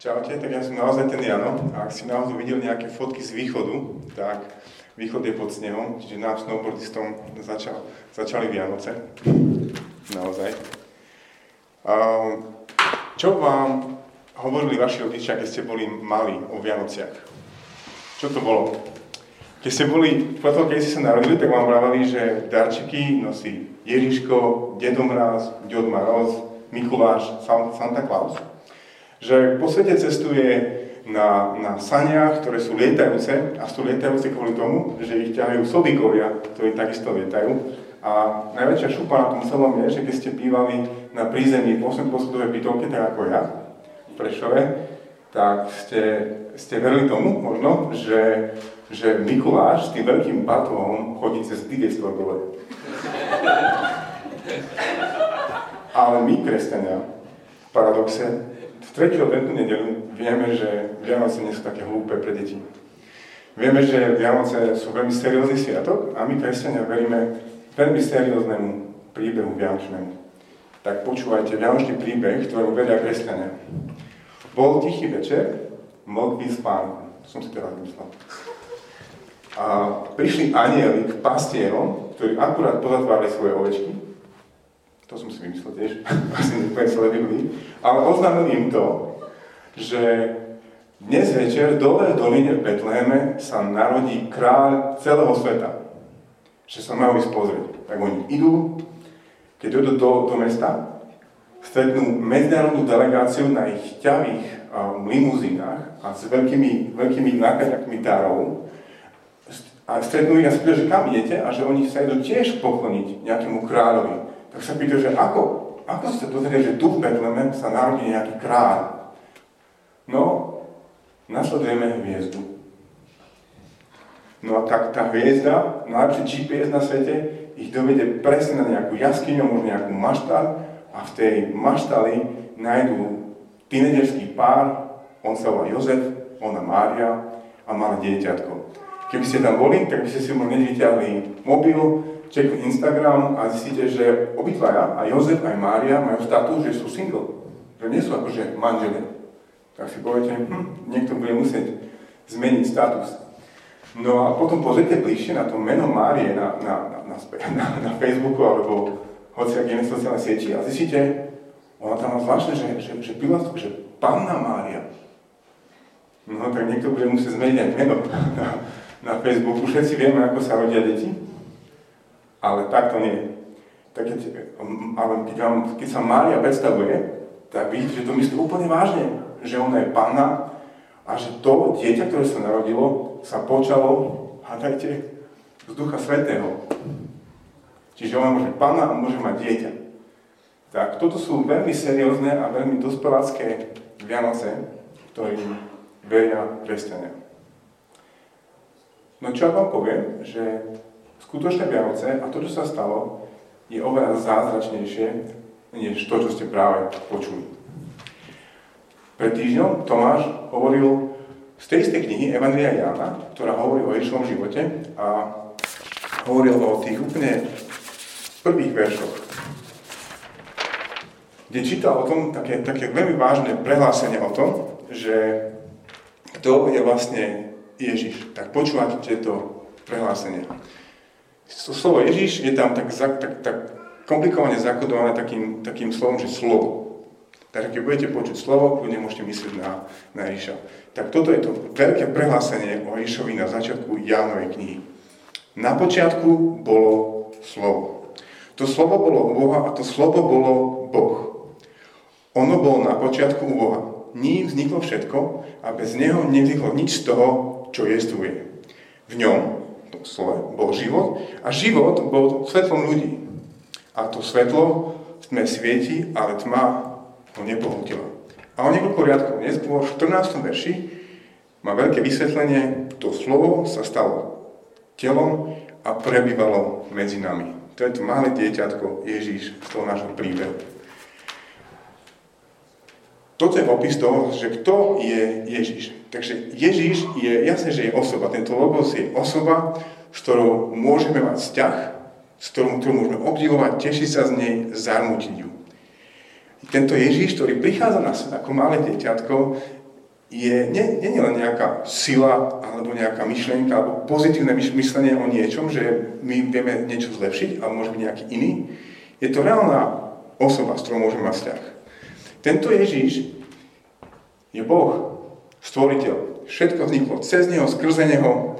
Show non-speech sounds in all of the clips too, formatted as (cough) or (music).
Čaute, tak ja som naozaj ten Jano a ak si naozaj videli nejaké fotky z východu, tak východ je pod snehom, čiže nám snowboardistom začal, začali Vianoce. Naozaj. Um, čo vám hovorili vaši rodičia, keď ste boli malí o Vianociach? Čo to bolo? Keď ste boli, potom keď ste sa narodili, tak vám vravali, že darčeky nosí Ježiško, Dedo Mráz, Ďod Maroz, Mikuláš, Santa Claus. Že po svete cestuje na, na saniach, ktoré sú lietajúce a sú lietajúce kvôli tomu, že ich ťahajú sobíkovia, ktorí takisto lietajú. A najväčšia šupa na tom celom je, že keď ste bývali na prízemí v 8 poschodovej bytovke, tak ako ja, v Prešove, tak ste, ste verili tomu možno, že, že Mikuláš s tým veľkým batom chodí cez digestor dole. Ale my, kresťania, v paradoxe, v tretiu adventnú nedelu vieme, že Vianoce nie sú také hlúpe pre deti. Vieme, že Vianoce sú veľmi seriózny sviatok a my, kresťania, veríme veľmi serióznemu príbehu Vianočnému. Tak počúvajte Vianočný príbeh, ktorému vedia kresťania. Bol tichý večer, modlí spánku. To som si teraz myslel. A prišli anieli k pastierom, ktorí akurát pozatvárali svoje ovečky. To som si vymyslel tiež, (laughs) asi úplne celé Ale oznámili im to, že dnes večer dole v doline v Betleheme sa narodí kráľ celého sveta. Že sa majú ísť pozrieť. Tak oni idú, keď idú do, do mesta, stretnú medzinárodnú delegáciu na ich ťavých um, limuzínach a s veľkými, veľkými nákladňakmi darov. A stretnú ich a sa že kam idete a že oni sa idú tiež pokloniť nejakému kráľovi. Tak sa pýtajú, že ako, ako ste dozvedeli, že tu v Betleme sa narodí nejaký kráľ? No, nasledujeme hviezdu. No a tak tá hviezda, najlepší GPS na svete, ich dovede presne na nejakú jaskyňu, možno nejakú maštal a v tej maštali nájdú tínederský pár, on sa volá Jozef, ona Mária a malé dieťatko. Keby ste tam boli, tak by ste si možno vyťahli mobil, čekli Instagram a zistíte, že obidvaja, aj Jozef, aj Mária majú status, že sú single. Že nie sú akože manželia tak si poviete, hm, niekto bude musieť zmeniť status. No a potom pozrite bližšie na to meno Márie na, na, na, na, na Facebooku alebo hoci ak iné sociálne sieti a zistíte, ona tam má zvláštne, že, že, že pilotstvo, že Panna Mária. No tak niekto bude musieť zmeniť aj meno (laughs) na, na Facebooku. Všetci vieme, ako sa rodia deti, ale tak to nie. Tak keď, ale keď, vám, keď sa Mária predstavuje, tak vidíte, že to myslí úplne vážne že ona je Panna a že to dieťa, ktoré sa narodilo, sa počalo, hádajte, z Ducha Svetého. Čiže ona môže Panna a môže mať dieťa. Tak toto sú veľmi seriózne a veľmi dospelácké Vianoce, ktorým veria kresťania. No čo ja vám poviem, že skutočné Vianoce a to, čo sa stalo, je oveľa zázračnejšie, než to, čo ste práve počuli. Pred týždňom Tomáš hovoril z tej istej knihy Evangelia Jána, ktorá hovorí o Ježišovom živote a hovoril o tých úplne prvých veršoch, kde čítal o tom také, také veľmi vážne prehlásenie o tom, že kto je vlastne Ježiš. Tak počúvate to prehlásenie. Slovo Ježiš je tam tak, tak, tak komplikovane zakodované takým, takým slovom, že slovo. Takže keď budete počuť slovo, kľudne môžete myslieť na, na Ježiša. Tak toto je to veľké prehlásenie o Ježišovi na začiatku Jánovej knihy. Na počiatku bolo slovo. To slovo bolo u Boha a to slovo bolo Boh. Ono bolo na počiatku u Boha. Ním vzniklo všetko a bez neho nevzniklo nič z toho, čo jestvuje. V ňom, to slove, bol život a život bol svetlom ľudí. A to svetlo sme svieti, ale tma ho nepohltila. A o niekoľko riadkov neskôr, v 14. verši, má veľké vysvetlenie, to slovo sa stalo telom a prebývalo medzi nami. To je to malé dieťatko Ježíš z toho nášho príbehu. Toto je opis toho, že kto je Ježíš. Takže Ježíš je jasné, že je osoba. Tento logos je osoba, s ktorou môžeme mať vzťah, s ktorou, ktorú môžeme obdivovať, tešiť sa z nej, zarmutiť ju tento Ježíš, ktorý prichádza na svet ako malé dieťatko, je, nie, nie je len nejaká sila alebo nejaká myšlienka alebo pozitívne myslenie o niečom, že my vieme niečo zlepšiť a môže byť nejaký iný. Je to reálna osoba, s ktorou môžeme mať vzťah. Tento Ježíš je Boh, stvoriteľ. Všetko vzniklo cez Neho, skrze Neho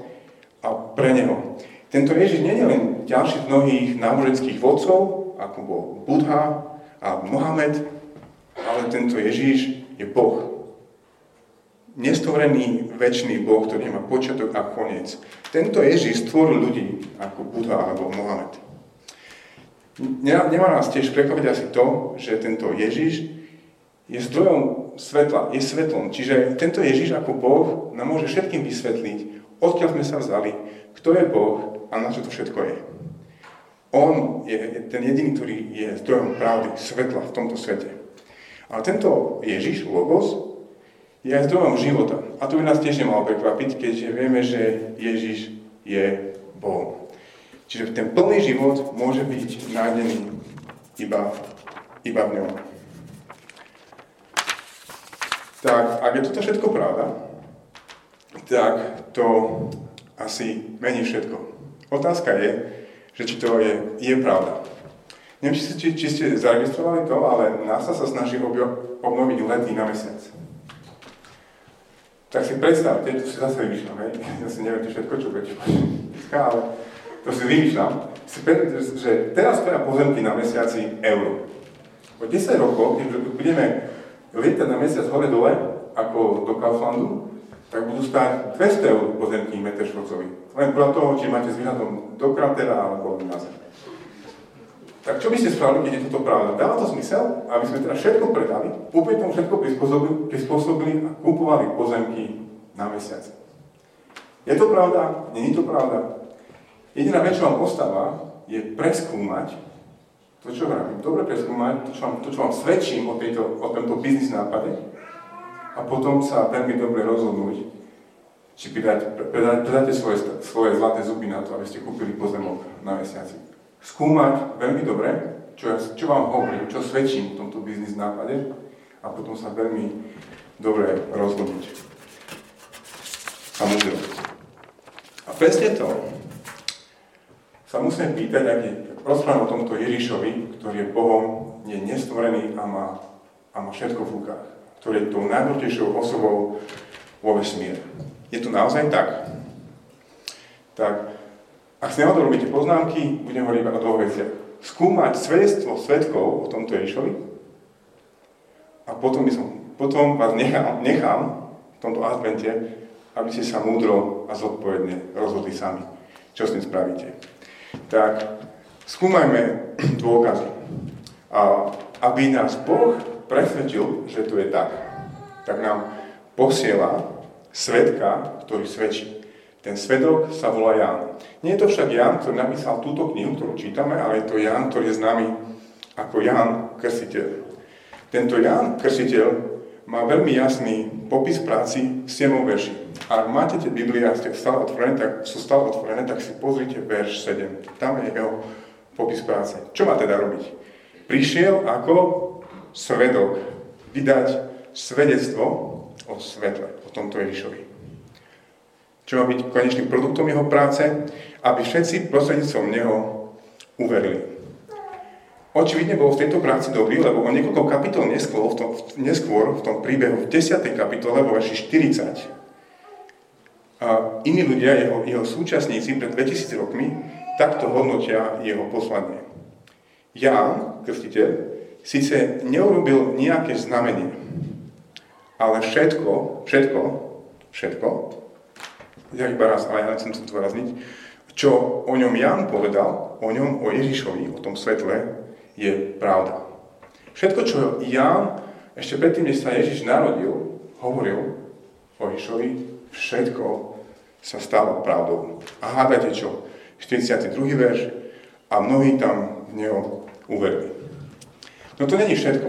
a pre Neho. Tento Ježiš nie je len ďalší z mnohých náboženských vodcov, ako bol Budha a Mohamed, ale tento Ježíš je Boh nestvorený väčší Boh, ktorý má počiatok a koniec. Tento Ježiš stvoril ľudí ako Buddha alebo Mohamed. Nemá nás tiež prekvapiť asi to, že tento Ježiš je zdrojom svetla, je svetlom. Čiže tento Ježiš ako Boh nám môže všetkým vysvetliť, odkiaľ sme sa vzali, kto je Boh a na čo to všetko je. On je ten jediný, ktorý je zdrojom pravdy, svetla v tomto svete. Ale tento Ježiš, Logos, je aj zdrojom života. A to by nás tiež nemalo prekvapiť, keďže vieme, že Ježiš je Bohom. Čiže ten plný život môže byť nájdený iba, iba v ňom. Tak, ak je toto všetko pravda, tak to asi mení všetko. Otázka je, že či to je, je pravda. Neviem, či, či, či ste zaregistrovali to, ale NASA sa snaží obnoviť lety na mesiac. Tak si predstavte, to si zase vymýšľam, hej, ja si neviem všetko, čo budete ale to si vymýšľam, si predstavte, že teraz stoja pozemky na mesiaci euro. O 10 rokov, keď budeme lietať na mesiac hore-dole, ako do Kauflandu, tak budú stáť 200 eur pozemky meter štvorcový. Len podľa toho, či máte s výhľadom do kratera alebo na zem. Tak čo by ste spravili, keď je toto pravda? Dáva to zmysel, aby sme teda všetko predali, úplne tomu všetko prispôsobili, prispôsobili a kupovali pozemky na mesiac. Je to pravda? Není to pravda? Jediná vec, čo vám ostáva, je preskúmať to, čo vravím. Dobre preskúmať to, čo vám, to, čo vám svedčím o, tejto, o tomto biznis nápade a potom sa veľmi dobre rozhodnúť, či predať, predať, predáte svoje, svoje zlaté zuby na to, aby ste kúpili pozemok na mesiaci skúmať veľmi dobre, čo, čo vám hovorím, čo svedčím v tomto biznis nápade a potom sa veľmi dobre rozhodnúť. Múdro. A presne to sa musíme pýtať, ak je rozprávam o tomto Ježišovi, ktorý je Bohom, je nestvorený a má, a má všetko v rukách, ktorý je tou najdôležitejšou osobou vo vesmíre. Je to naozaj tak? Tak ak si náhodou robíte poznámky, budem hovoriť iba o dvoch veciach. Skúmať svedectvo svetkov o tomto Ježišovi a potom, by som, potom vás nechám, nechám v tomto advente, aby ste sa múdro a zodpovedne rozhodli sami, čo s tým spravíte. Tak skúmajme dôkazy. A aby nás Boh presvedčil, že to je tak, tak nám posiela svetka, ktorý svedčí. Ten svedok sa volá Ján. Nie je to však Ján, ktorý napísal túto knihu, ktorú čítame, ale je to Ján, ktorý je známy ako Ján Krstiteľ. Tento Ján Krstiteľ má veľmi jasný popis práci v 7. verši. Ak máte tie Biblie a ste stále otvorené, tak, sú stále otvorené, tak si pozrite verš 7. Tam je jeho popis práce. Čo má teda robiť? Prišiel ako svedok vydať svedectvo o svetle, o tomto Ježišovi čo má byť konečným produktom jeho práce, aby všetci prostredníctvom neho uverili. Očividne bol v tejto práci dobrý, lebo o niekoľko kapitol neskôr v tom, neskôr v tom príbehu v 10. kapitole vo verši 40 a iní ľudia, jeho, jeho súčasníci pred 2000 rokmi, takto hodnotia jeho poslanie. Ján, krstiteľ, síce neurobil nejaké znamenie, ale všetko, všetko, všetko, ja iba raz, ale ja chcem to zdôrazniť, čo o ňom Jan povedal, o ňom, o Ježišovi, o tom svetle, je pravda. Všetko, čo Jan ešte predtým, než sa Ježiš narodil, hovoril o Ježišovi, všetko sa stalo pravdou. A hádajte čo? 42. verš a mnohí tam v neho uverili. No to není všetko.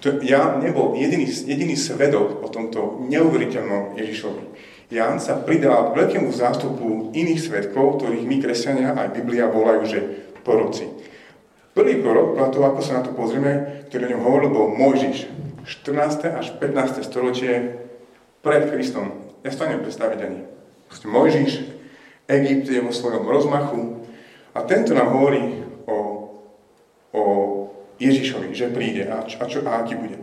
To, ja nebol jediný, jediný svedok o tomto neuveriteľnom Ježišovi. Ján sa pridal k veľkému zástupu iných svetkov, ktorých my, kresťania, aj Biblia volajú, že proroci. Prvý prorok, toho, ako sa na to pozrieme, ktorý o ňom hovoril, bol Mojžiš. 14. až 15. storočie pred Kristom. Ja si to neviem predstaviť ani. Proste Mojžiš, Egypt je vo svojom rozmachu a tento nám hovorí o, o Ježišovi, že príde a, čo, a, čo, a aký bude.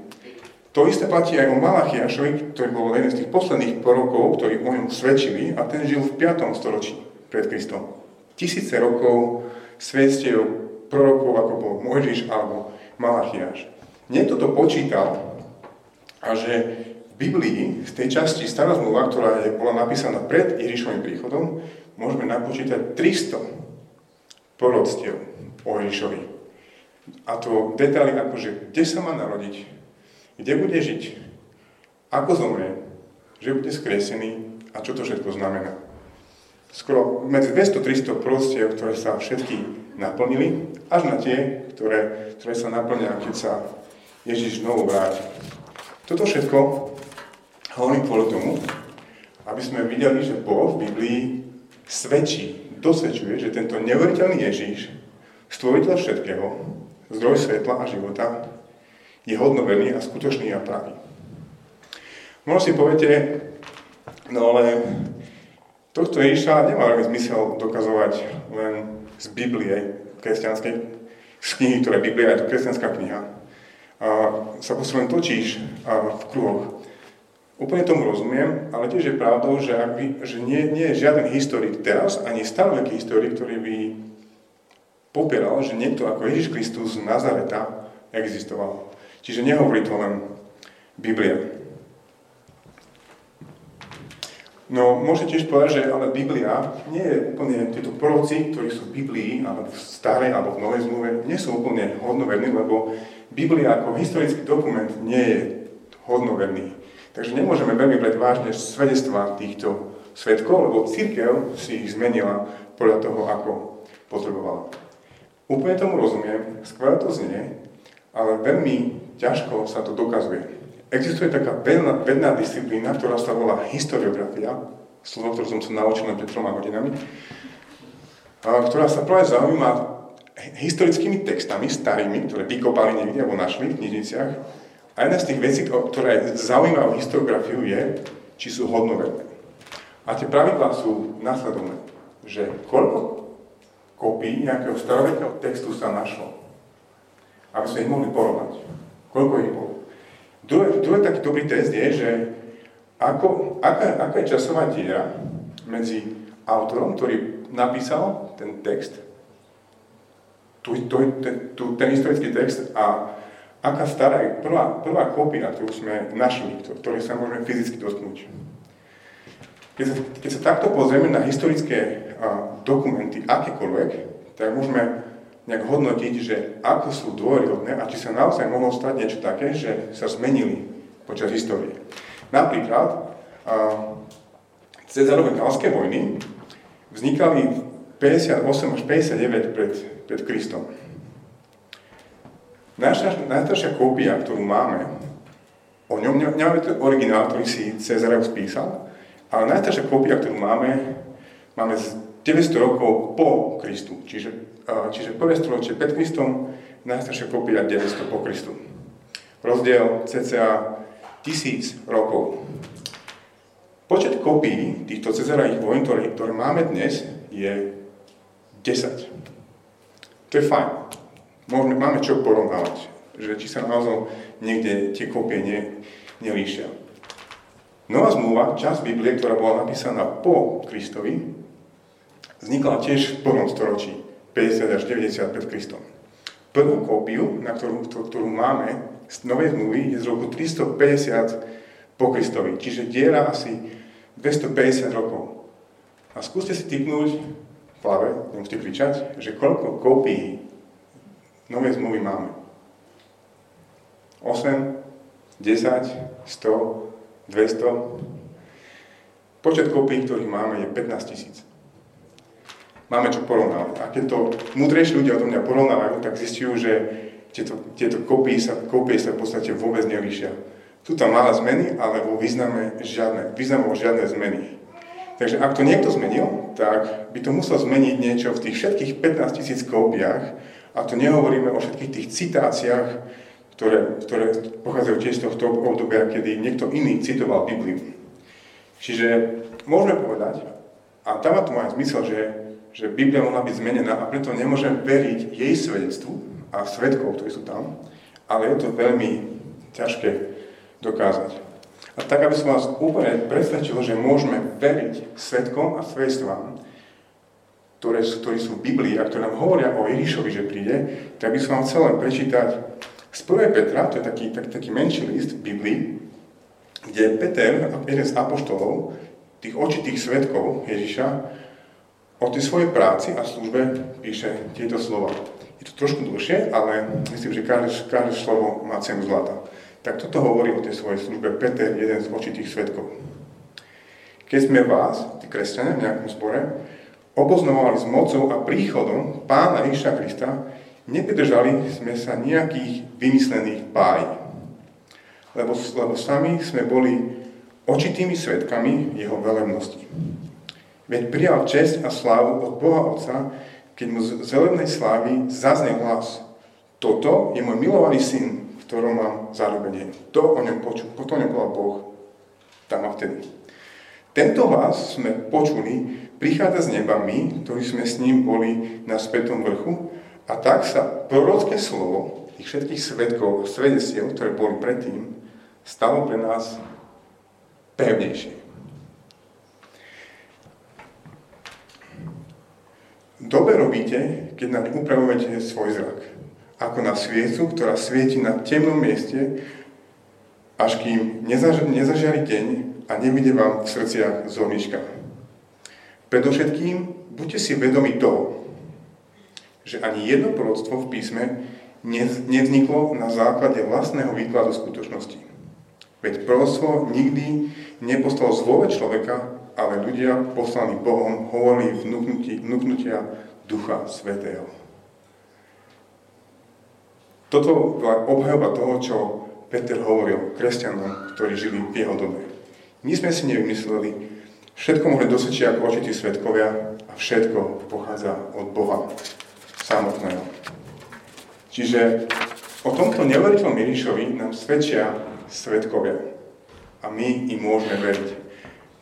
To isté platí aj o Malachiašovi, ktorý bol jeden z tých posledných prorokov, ktorí o ňom svedčili a ten žil v 5. storočí pred Kristom. Tisíce rokov svedstiev prorokov, ako bol Mojžiš alebo Malachiaš. Niekto to počítal a že Biblii, v tej časti stará zmluva, ktorá je, bola napísaná pred Ježišovým príchodom, môžeme napočítať 300 porodstiev o Ježišovi. A to detaily ako, že kde sa má narodiť, kde bude žiť, ako zomrie, že bude skresený a čo to všetko znamená. Skoro medzi 200-300 proroctiev, ktoré sa všetky naplnili, až na tie, ktoré, ktoré sa naplňa, keď sa Ježiš znovu vráti. Toto všetko Hovorím kvôli tomu, aby sme videli, že Boh v Biblii svedčí, dosvedčuje, že tento neuveriteľný Ježíš, stvoriteľ všetkého, zdroj svetla a života, je hodnoverný a skutočný a pravý. Možno si poviete, no ale tohto Ježíša nemá zmysel dokazovať len z Biblie kresťanskej, z knihy, ktorá Biblia, je to kresťanská kniha. A sa len točíš v kruhoch. Úplne tomu rozumiem, ale tiež je pravdou, že, ak by, že nie, nie je žiaden historik teraz, ani staroveký historik, ktorý by popieral, že niekto ako Ježiš Kristus z Nazareta existoval. Čiže nehovorí to len Biblia. No, môžete tiež povedať, že ale Biblia nie je úplne, tieto proroci, ktorí sú v Biblii, alebo v starej, alebo v novej zmluve, nie sú úplne hodnoverní, lebo Biblia ako historický dokument nie je hodnoverný. Takže nemôžeme veľmi brať vážne svedectvá týchto svetkov, lebo církev si ich zmenila podľa toho, ako potrebovala. Úplne tomu rozumiem, skvelé to znie, ale veľmi ťažko sa to dokazuje. Existuje taká vedná, vedná disciplína, ktorá sa volá historiografia, slovo, ktoré som sa naučil len pred troma hodinami, ktorá sa práve zaujíma historickými textami, starými, ktoré vykopali niekde alebo našli v knižniciach, a jedna z tých vecí, ktoré zaujímajú historiografiu je, či sú hodnoverné. A tie pravidlá sú následovné, že koľko kopí nejakého starovekého textu sa našlo, aby sme ich mohli porovnať. Koľko ich bolo. Druhý, druhý taký dobrý test je, že ako, aká, aká je časová diera medzi autorom, ktorý napísal ten text, tu, tu, ten, tu, ten historický text a aká stará je prvá, prvá kópia, ktorú sme našli, ktorej sa môžeme fyzicky dotknúť. Keď sa, keď sa takto pozrieme na historické a, dokumenty, akékoľvek, tak môžeme nejak hodnotiť, že ako sú dôveryhodné a či sa naozaj mohlo stať niečo také, že sa zmenili počas histórie. Napríklad, Cezarové galské vojny vznikali 58 až 59 pred, pred Kristom. Naša najstaršia kópia, ktorú máme, o ňom nemáme ten originál, ktorý si Cezareus spísal, ale najstaršia kópia, ktorú máme, máme z 900 rokov po Kristu, čiže, čiže prvé storočie pred Kristom, najstaršia kópia 900 po Kristu. Rozdiel cca 1000 rokov. Počet kópií týchto Cezarových vojen, ktoré, ktoré máme dnes, je 10. To je fajn môžeme, máme čo porovnávať, že či sa naozaj niekde tie kopie ne, nelíšia. Nová zmluva, časť Biblie, ktorá bola napísaná po Kristovi, vznikla tiež v prvom storočí, 50 až 90 pred Kristom. Prvú kópiu, na ktorú, ktorú máme z Novej zmluvy, je z roku 350 po Kristovi, čiže diera asi 250 rokov. A skúste si typnúť v hlave, nemusíte kričať, že koľko kópií nové zmluvy máme. 8, 10, 100, 200. Počet kópií, ktorých máme, je 15 tisíc. Máme čo porovnávať. A keď to múdrejší ľudia odo mňa porovnávajú, tak zistujú, že tieto, tieto kópie sa, kópie sa v podstate vôbec nelíšia. Sú tam malé zmeny, ale vo význame žiadne, významovo žiadne zmeny. Takže ak to niekto zmenil, tak by to musel zmeniť niečo v tých všetkých 15 tisíc kópiách, a to nehovoríme o všetkých tých citáciách, ktoré, ktoré pochádzajú tiež z tohto obdobia, kedy niekto iný citoval Bibliu. Čiže môžeme povedať, a tam má to aj zmysel, že, že Biblia mohla byť zmenená a preto nemôžem veriť jej svedectvu a svetkov, ktorí sú tam, ale je to veľmi ťažké dokázať. A tak, aby som vás úplne presvedčil, že môžeme veriť svetkom a svedstvám, ktoré ktorí sú v Biblii a ktoré nám hovoria o Ježišovi, že príde, tak by som vám chcel len prečítať z 1. Petra, to je taký, taký, taký menší list v Biblii, kde Peter, jeden z apoštolov, tých očitých svetkov Ježiša, o tej svojej práci a službe píše tieto slova. Je to trošku dlhšie, ale myslím, že každé, každé slovo má cenu zlata. Tak toto hovorí o tej svojej službe Peter, jeden z očitých svetkov. Keď sme vás, tí kresťania v nejakom zbore, oboznovali s mocou a príchodom Pána Ježiša Krista, nepridržali sme sa nejakých vymyslených páj. Lebo, lebo sami sme boli očitými svetkami jeho velemnosti. Veď prijal česť a slávu od Boha Otca, keď mu z zelenej slávy zaznel hlas. Toto je môj milovaný syn, ktorom mám zarobenie. To o ňom počul, potom ňom povedal Boh tam a vtedy. Tento hlas sme počuli, prichádza z neba my, ktorí sme s ním boli na spätom vrchu, a tak sa prorocké slovo tých všetkých svetkov, svedectiev, ktoré boli predtým, stalo pre nás pevnejšie. Dobre robíte, keď nám upravujete svoj zrak ako na sviecu, ktorá svieti na temnom mieste, až kým nezaž- nezažiari deň a nevidie vám v srdciach zornička. Predovšetkým buďte si vedomi toho, že ani jedno proroctvo v písme nevzniklo na základe vlastného výkladu skutočnosti. Veď proroctvo nikdy nepostalo z človeka, ale ľudia poslaní Bohom hovorili vnúknutia Ducha Svetého. Toto bola obhajoba toho, čo Peter hovoril kresťanom, ktorí žili v jeho dobe. My sme si nevymysleli, všetko môže dosvedčiť ako očití svetkovia a všetko pochádza od Boha samotného. Čiže o tomto neveriteľom Ježišovi nám svedčia svetkovia a my im môžeme veriť.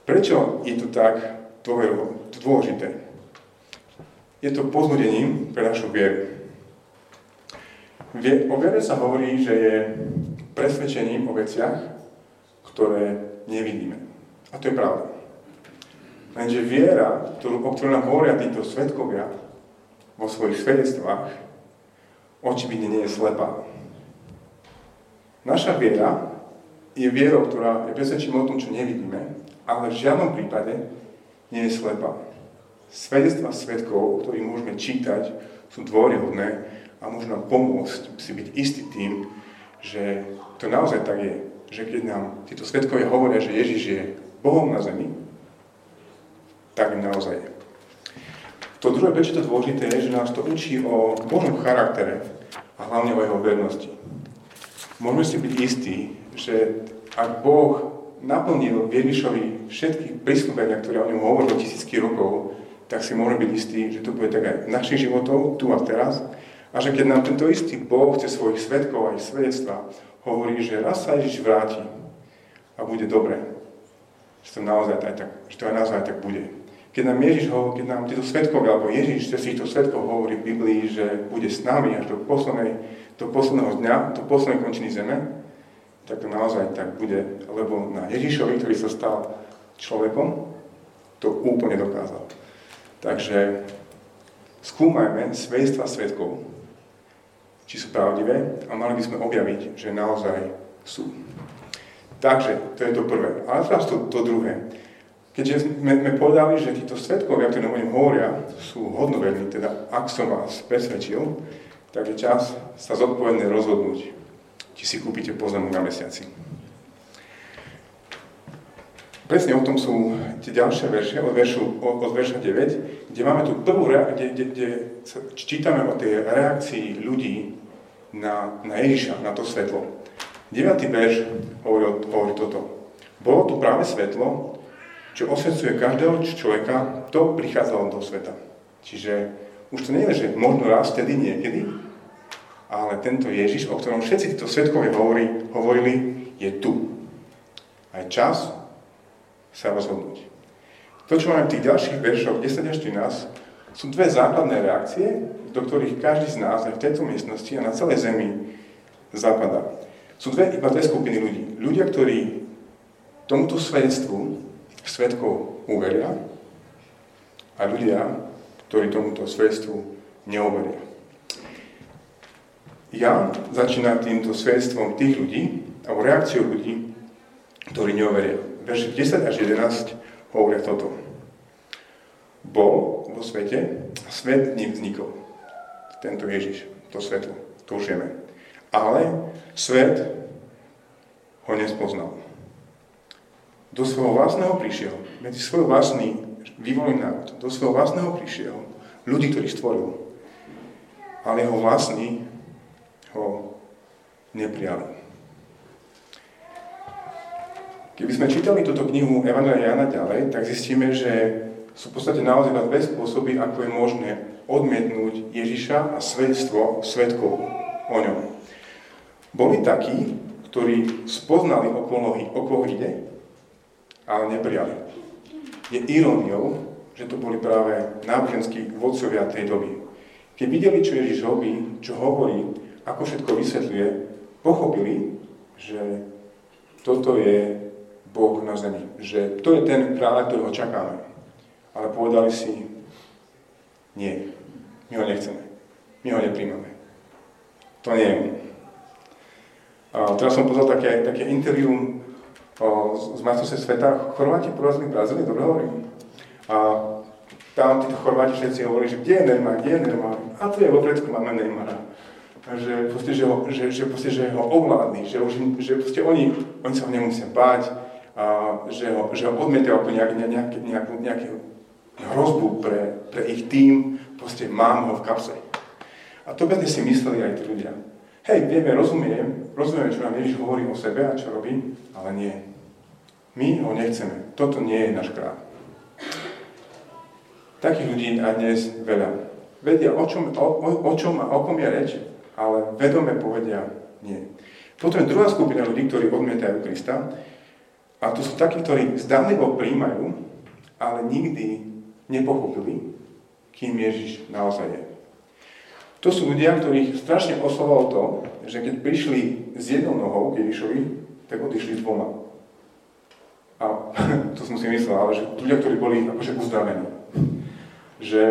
Prečo je to tak dôležité? Je to pozbudením pre našu vieru. O viere sa hovorí, že je presvedčením o veciach, ktoré nevidíme. A to je pravda. Lenže viera, ktorú, o ktorú nám hovoria títo svetkovia vo svojich svedectvách, očividne nie je slepá. Naša viera je vierou, ktorá je presvedčením o tom, čo nevidíme, ale v žiadnom prípade nie je slepá. Svedectva svetkov, o ktorých môžeme čítať, sú dôryhodné a môžu nám pomôcť si byť istý tým, že to naozaj tak je. Že keď nám títo svetkovia hovoria, že Ježiš je Bohom na zemi, tak im naozaj je. To druhé, prečo to dôležité, je, že nás to učí o Božom charaktere a hlavne o jeho vernosti. Môžeme si byť istí, že ak Boh naplnil Ježišovi všetky prísľubenia, ktoré o ňom hovoril tisícky rokov, tak si môžeme byť istí, že to bude tak aj našich životov, tu a teraz, a že keď nám tento istý Boh cez svojich svetkov aj svedectva hovorí, že raz sa Ježiš vráti a bude dobre, že to naozaj aj tak, že to aj naozaj tak bude. Keď nám Ježiš hovorí, keď nám títo svetkovia, alebo Ježiš cez týchto svetkov hovorí v Biblii, že bude s nami až do, poslednej, do posledného dňa, do poslednej končiny zeme, tak to naozaj tak bude, lebo na Ježišovi, ktorý sa stal človekom, to úplne dokázal. Takže skúmajme svedstva svetkov, či sú pravdivé a mali by sme objaviť, že naozaj sú. Takže, to je to prvé. Ale teraz to, to druhé. Keďže sme, sme povedali, že títo svetkovia, ktorí o hovoria, sú hodnoverní, teda ak som vás presvedčil, tak je čas sa zodpovedne rozhodnúť, či si kúpite pozemok na mesiaci. Presne o tom sú tie ďalšie verše, od, veršu, od verša 9, kde máme tu prvú, kde, kde, kde čítame o tej reakcii ľudí na, na Ježiša, na to svetlo. 9. verš hovorí, hovorí toto. Bolo tu práve svetlo, čo osvecuje každého človeka, to prichádzalo do sveta. Čiže už to nie je, že možno raz vtedy niekedy, ale tento Ježiš, o ktorom všetci títo svetkovia hovorí, hovorili, je tu. A je čas sa rozhodnúť. To, čo máme v tých ďalších veršoch 10 až 13, sú dve základné reakcie, do ktorých každý z nás aj v tejto miestnosti a na celej zemi zapadá. Sú dve, iba dve skupiny ľudí. Ľudia, ktorí tomuto svedstvu svetkov uveria a ľudia, ktorí tomuto svedstvu neuveria. Ja začínam týmto svedstvom tých ľudí, alebo reakciou ľudí, ktorí neuveria. Verši 10 až 11 hovoria toto. Bol vo svete a svet ním vznikol. Tento Ježiš, to svetlo, to už vieme. Ale svet ho nespoznal. Do svojho vlastného prišiel, medzi svoj vlastný vyvolený národ, do svojho vlastného prišiel, ľudí, ktorých stvoril. Ale jeho vlastní ho neprijali. Keby sme čítali túto knihu Evangelia Jana ďalej, tak zistíme, že sú v podstate naozaj dve spôsoby, ako je možné odmietnúť Ježiša a svedstvo svetkov o ňom. Boli takí, ktorí spoznali, okolo, o koho ide, ale neprijali. Je iróniou, že to boli práve náboženskí vodcovia tej doby. Keď videli, čo Ježiš robí, čo hovorí, ako všetko vysvetľuje, pochopili, že toto je Boh na zemi. Že to je ten kráľ, ktorého čakáme. Ale povedali si, nie, my ho nechceme. My ho nepríjmame. To nie je on. A teraz som pozval také, také interviu z majstrovstve sveta. Chorváti porazili Brazílii, dobre hovorím. A tam títo Chorváti všetci hovorili, že kde je Neymar, kde je Neymar. A tu je vo predku máme Neymara že, proste, že, ho, že, že, proste, že ho ovládli, že, už, že proste oni, oni sa ho nemusia báť, a že, ho, že ho odmietajú ako nejak, nejak, nejakú, nejakú hrozbu pre, pre ich tým, proste mám ho v kapse. A to bezne si mysleli aj tí ľudia. Hej, vieme, rozumiem, rozumieme, čo nám Ježiš hovorí o sebe a čo robí, ale nie. My ho nechceme. Toto nie je náš kráľ. Takých ľudí aj dnes veľa. Vedia, o čom, o, o, o čom a o kom je reč, ale vedome povedia nie. Potom je druhá skupina ľudí, ktorí odmietajú Krista a to sú takí, ktorí zdanlivo príjmajú, ale nikdy nepochopili, kým Ježiš naozaj je. To sú ľudia, ktorých strašne oslovalo to, že keď prišli s jednou nohou k Ježišovi, tak odišli s dvoma. A (laughs) to som si myslel, ale že ľudia, ktorí boli akože uzdravení. Že,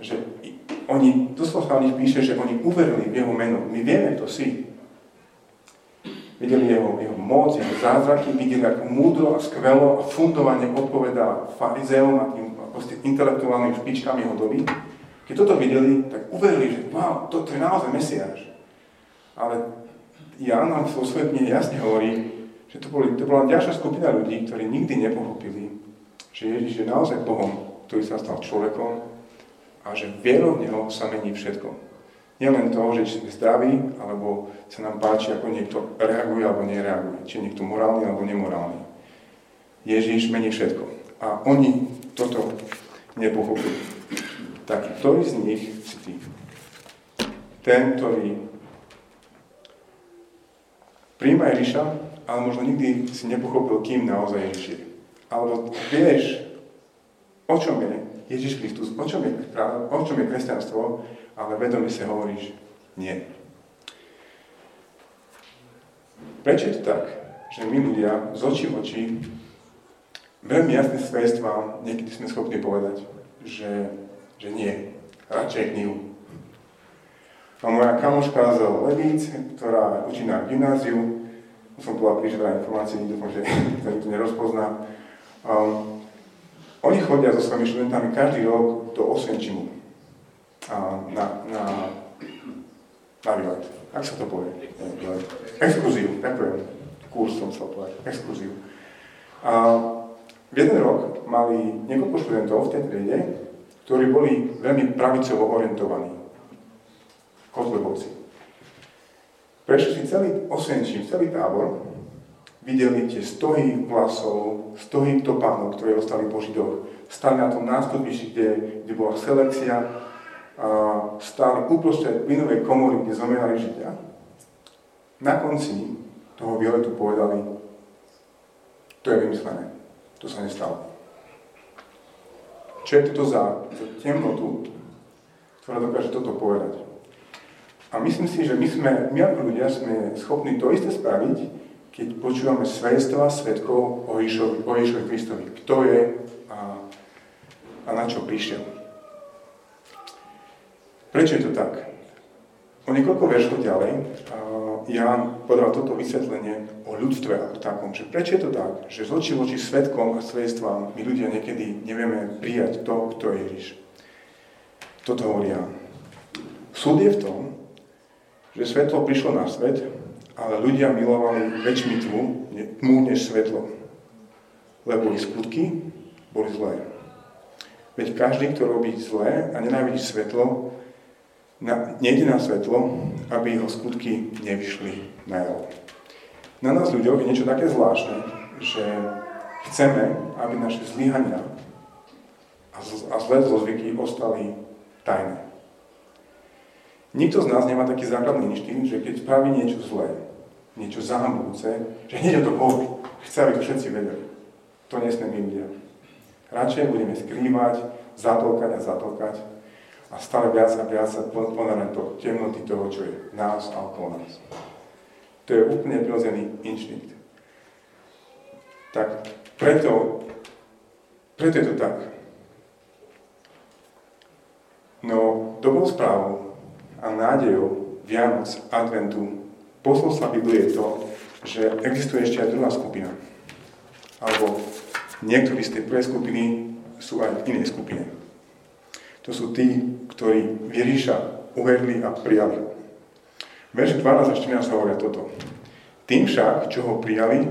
že oni, doslova o nich píše, že oni uverili v jeho meno. My vieme to si. Videli jeho, jeho moc, jeho zázraky, videli, ako múdro a skvelo a fundovane odpovedá farizeom a tým proste intelektuálnym špičkám jeho doby. Keď toto videli, tak uverili, že wow, toto je naozaj Mesiáš. Ale Jan nám vo svojej knihe jasne hovorí, že to, boli, to bola ďalšia skupina ľudí, ktorí nikdy nepochopili, že Ježiš je naozaj Bohom, ktorý sa stal človekom, a že vierou v Neho sa mení všetko. len to, že sme zdraví, alebo sa nám páči, ako niekto reaguje alebo nereaguje. Či niekto morálny alebo nemorálny. Ježíš mení všetko. A oni toto nepochopili. Tak ktorý z nich si ty? Ten, ktorý príjma Ježiša, ale možno nikdy si nepochopil, kým naozaj Ježiš je. Alebo vieš, o čom je, Ježiš Kristus, o čom je, o čom je kresťanstvo, ale vedomne si hovoríš, nie. Prečo je to tak, že my ľudia z očí v oči veľmi jasné svedstva niekedy sme schopní povedať, že, že nie, radšej knihu. A moja kamoška z Levíc, ktorá učí na gymnáziu, som bola príliš veľa informácií, dúfam, že (laughs) to nerozpozná, um, oni chodia so svojimi študentami každý rok do Osvenčimu na, na, na výlet. Ak sa to povie? Exkluziu, ďakujem. Kurs som chcel povedať. Exkluziu. A v jeden rok mali niekoľko študentov v tej triede, ktorí boli veľmi pravicovo orientovaní. Kozlebovci. Prešli si celý Osvenčím, celý tábor videli tie stohy vlasov, stohy topánov, ktoré ostali po Židoch. Stali na tom nástupiši, kde, kde bola selekcia, a stáli uprostred plynovej komory, kde zomierali Židia. Na konci toho violetu povedali, to je vymyslené. To sa nestalo. Čo je toto za, za temnotu, ktorá dokáže toto povedať? A myslím si, že my sme, my ako ľudia sme schopní to isté spraviť, keď počúvame svedstva svetkov o Ježovi, o Ježovi Kristovi. Kto je a, a na čo prišiel. Prečo je to tak? O niekoľko veršov ďalej Ján podal toto vysvetlenie o ľudstve ako takom, že prečo je to tak, že z očí voči svetkom a svedstvám my ľudia niekedy nevieme prijať to, kto je Ježiš. Toto hovorí Ján. Súd je v tom, že svetlo prišlo na svet, ale ľudia milovali väčšmi tmu, tmu než svetlo. Lebo ich skutky boli zlé. Veď každý, kto robí zlé a nenávidí svetlo, na, nejde na svetlo, aby jeho skutky nevyšli na javo. Na nás ľuďoch je niečo také zvláštne, že chceme, aby naše zlyhania a, a zlé zlozvyky ostali tajné. Nikto z nás nemá taký základný inštinkt, že keď spraví niečo zlé, niečo zahambujúce, že hneď to hovoriť. Chce, aby to všetci vedeli. To nesme my ľudia. Radšej budeme skrývať, zatolkať a zatolkať, a stále viac a viac sa ponárať do temnoty toho, čo je nás a okolo nás. To je úplne prirodzený inštinkt. Tak preto, preto je to tak. No dobrou správou a nádejou Vianoc, Adventu, posolstva Biblie je to, že existuje ešte aj druhá skupina. Alebo niektorí z tej prvej skupiny sú aj v inej skupine. To sú tí, ktorí Ježiša uverili a prijali. Verši 12 a 14 hovoria toto. Tým však, čo ho prijali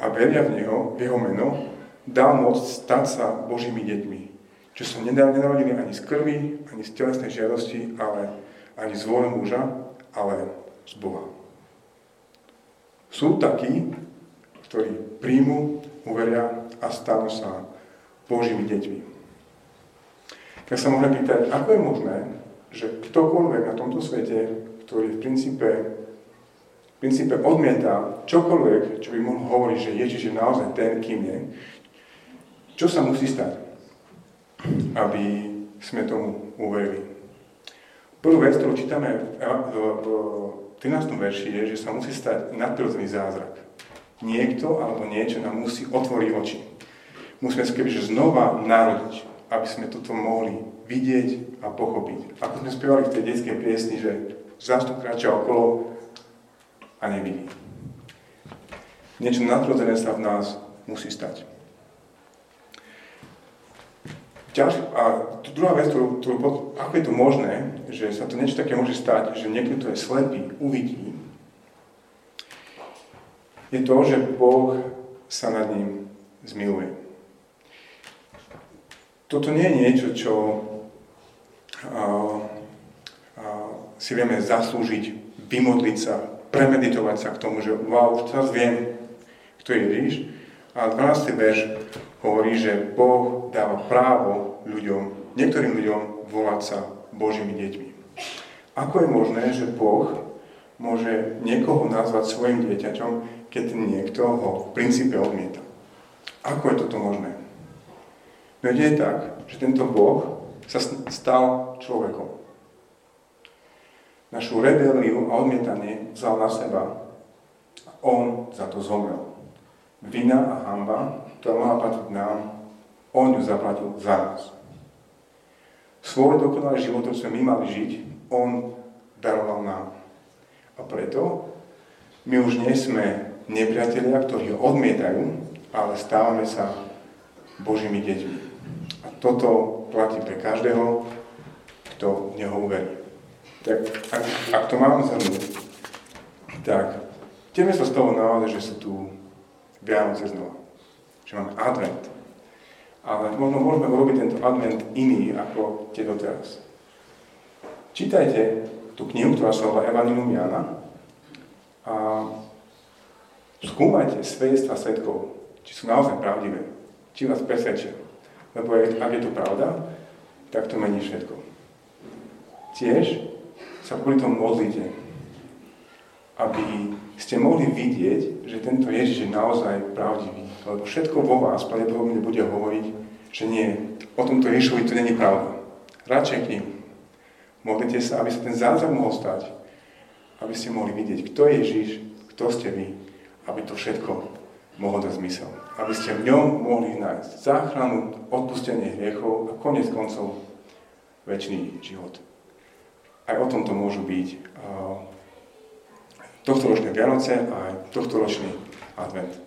a veria v Neho, v Jeho meno, dal moc stať sa Božími deťmi, čo sa nenarodili ani z krvi, ani z telesnej žiadosti, ale ani z vôle muža, ale z Boha. Sú takí, ktorí príjmu, uveria a stanú sa Božími deťmi tak sa môžeme pýtať, ako je možné, že ktokoľvek na tomto svete, ktorý v princípe, v princípe odmieta čokoľvek, čo by mohol hovoriť, že Ježiš je naozaj ten, kým je, čo sa musí stať, aby sme tomu uverili. Prvú vec, ktorú čítame v, v 13. verši, je, že sa musí stať nadprirodzený zázrak. Niekto alebo niečo nám musí otvoriť oči. Musíme sa kebyže znova narodiť aby sme toto mohli vidieť a pochopiť. Ako sme spievali v tej detskej piesni, že zástup kráča okolo a nevidí. Niečo nadrodzené sa v nás musí stať. Ťaž, a druhá vec, ktorú, ktorú, ako je to možné, že sa to niečo také môže stať, že niekto, kto je slepý, uvidí, je to, že Boh sa nad ním zmiluje. Toto nie je niečo, čo uh, uh, si vieme zaslúžiť, vymodliť sa, premeditovať sa k tomu, že wow, už teraz viem, kto je Ježiš. A 12. verš hovorí, že Boh dáva právo ľuďom, niektorým ľuďom volať sa Božími deťmi. Ako je možné, že Boh môže niekoho nazvať svojim dieťaťom, keď niekto ho v princípe odmieta? Ako je toto možné? No je tak, že tento Boh sa stal človekom. Našu rebeliu a odmietanie vzal na seba on za to zomrel. Vina a hamba, ktorá mala platiť nám, on ju zaplatil za nás. Svoj dokonalý život, ktorý sme my mali žiť, on daroval nám. A preto my už nie sme nepriatelia, ktorí ho odmietajú, ale stávame sa Božími deťmi. A toto platí pre každého, kto v Neho uverí. Tak ak, ak to mám zhrnúť, tak teme sa z toho naozaj, že sú tu Vianoce znova. Že máme advent. Ale možno môžeme urobiť tento advent iný ako tie doteraz. Čítajte tú knihu, ktorá sa volá Evangelium Jana a skúmajte svedectva svetkov, či sú naozaj pravdivé, či vás presvedčia. Lebo ak je to pravda, tak to mení všetko. Tiež sa kvôli tomu modlite, aby ste mohli vidieť, že tento Ježiš je naozaj pravdivý. Lebo všetko vo vás pravdepodobne bude hovoriť, že nie, o tomto Ježišovi to není pravda. Radšej k ním. Modlite sa, aby sa ten zázrak mohol stať. Aby ste mohli vidieť, kto je Ježiš, kto ste vy, aby to všetko mohlo dať zmysel. Aby ste v ňom mohli nájsť záchranu, odpustenie hriechov a konec koncov väčší život. Aj o tomto môžu byť uh, tohtoročné Vianoce a aj tohtoročný advent.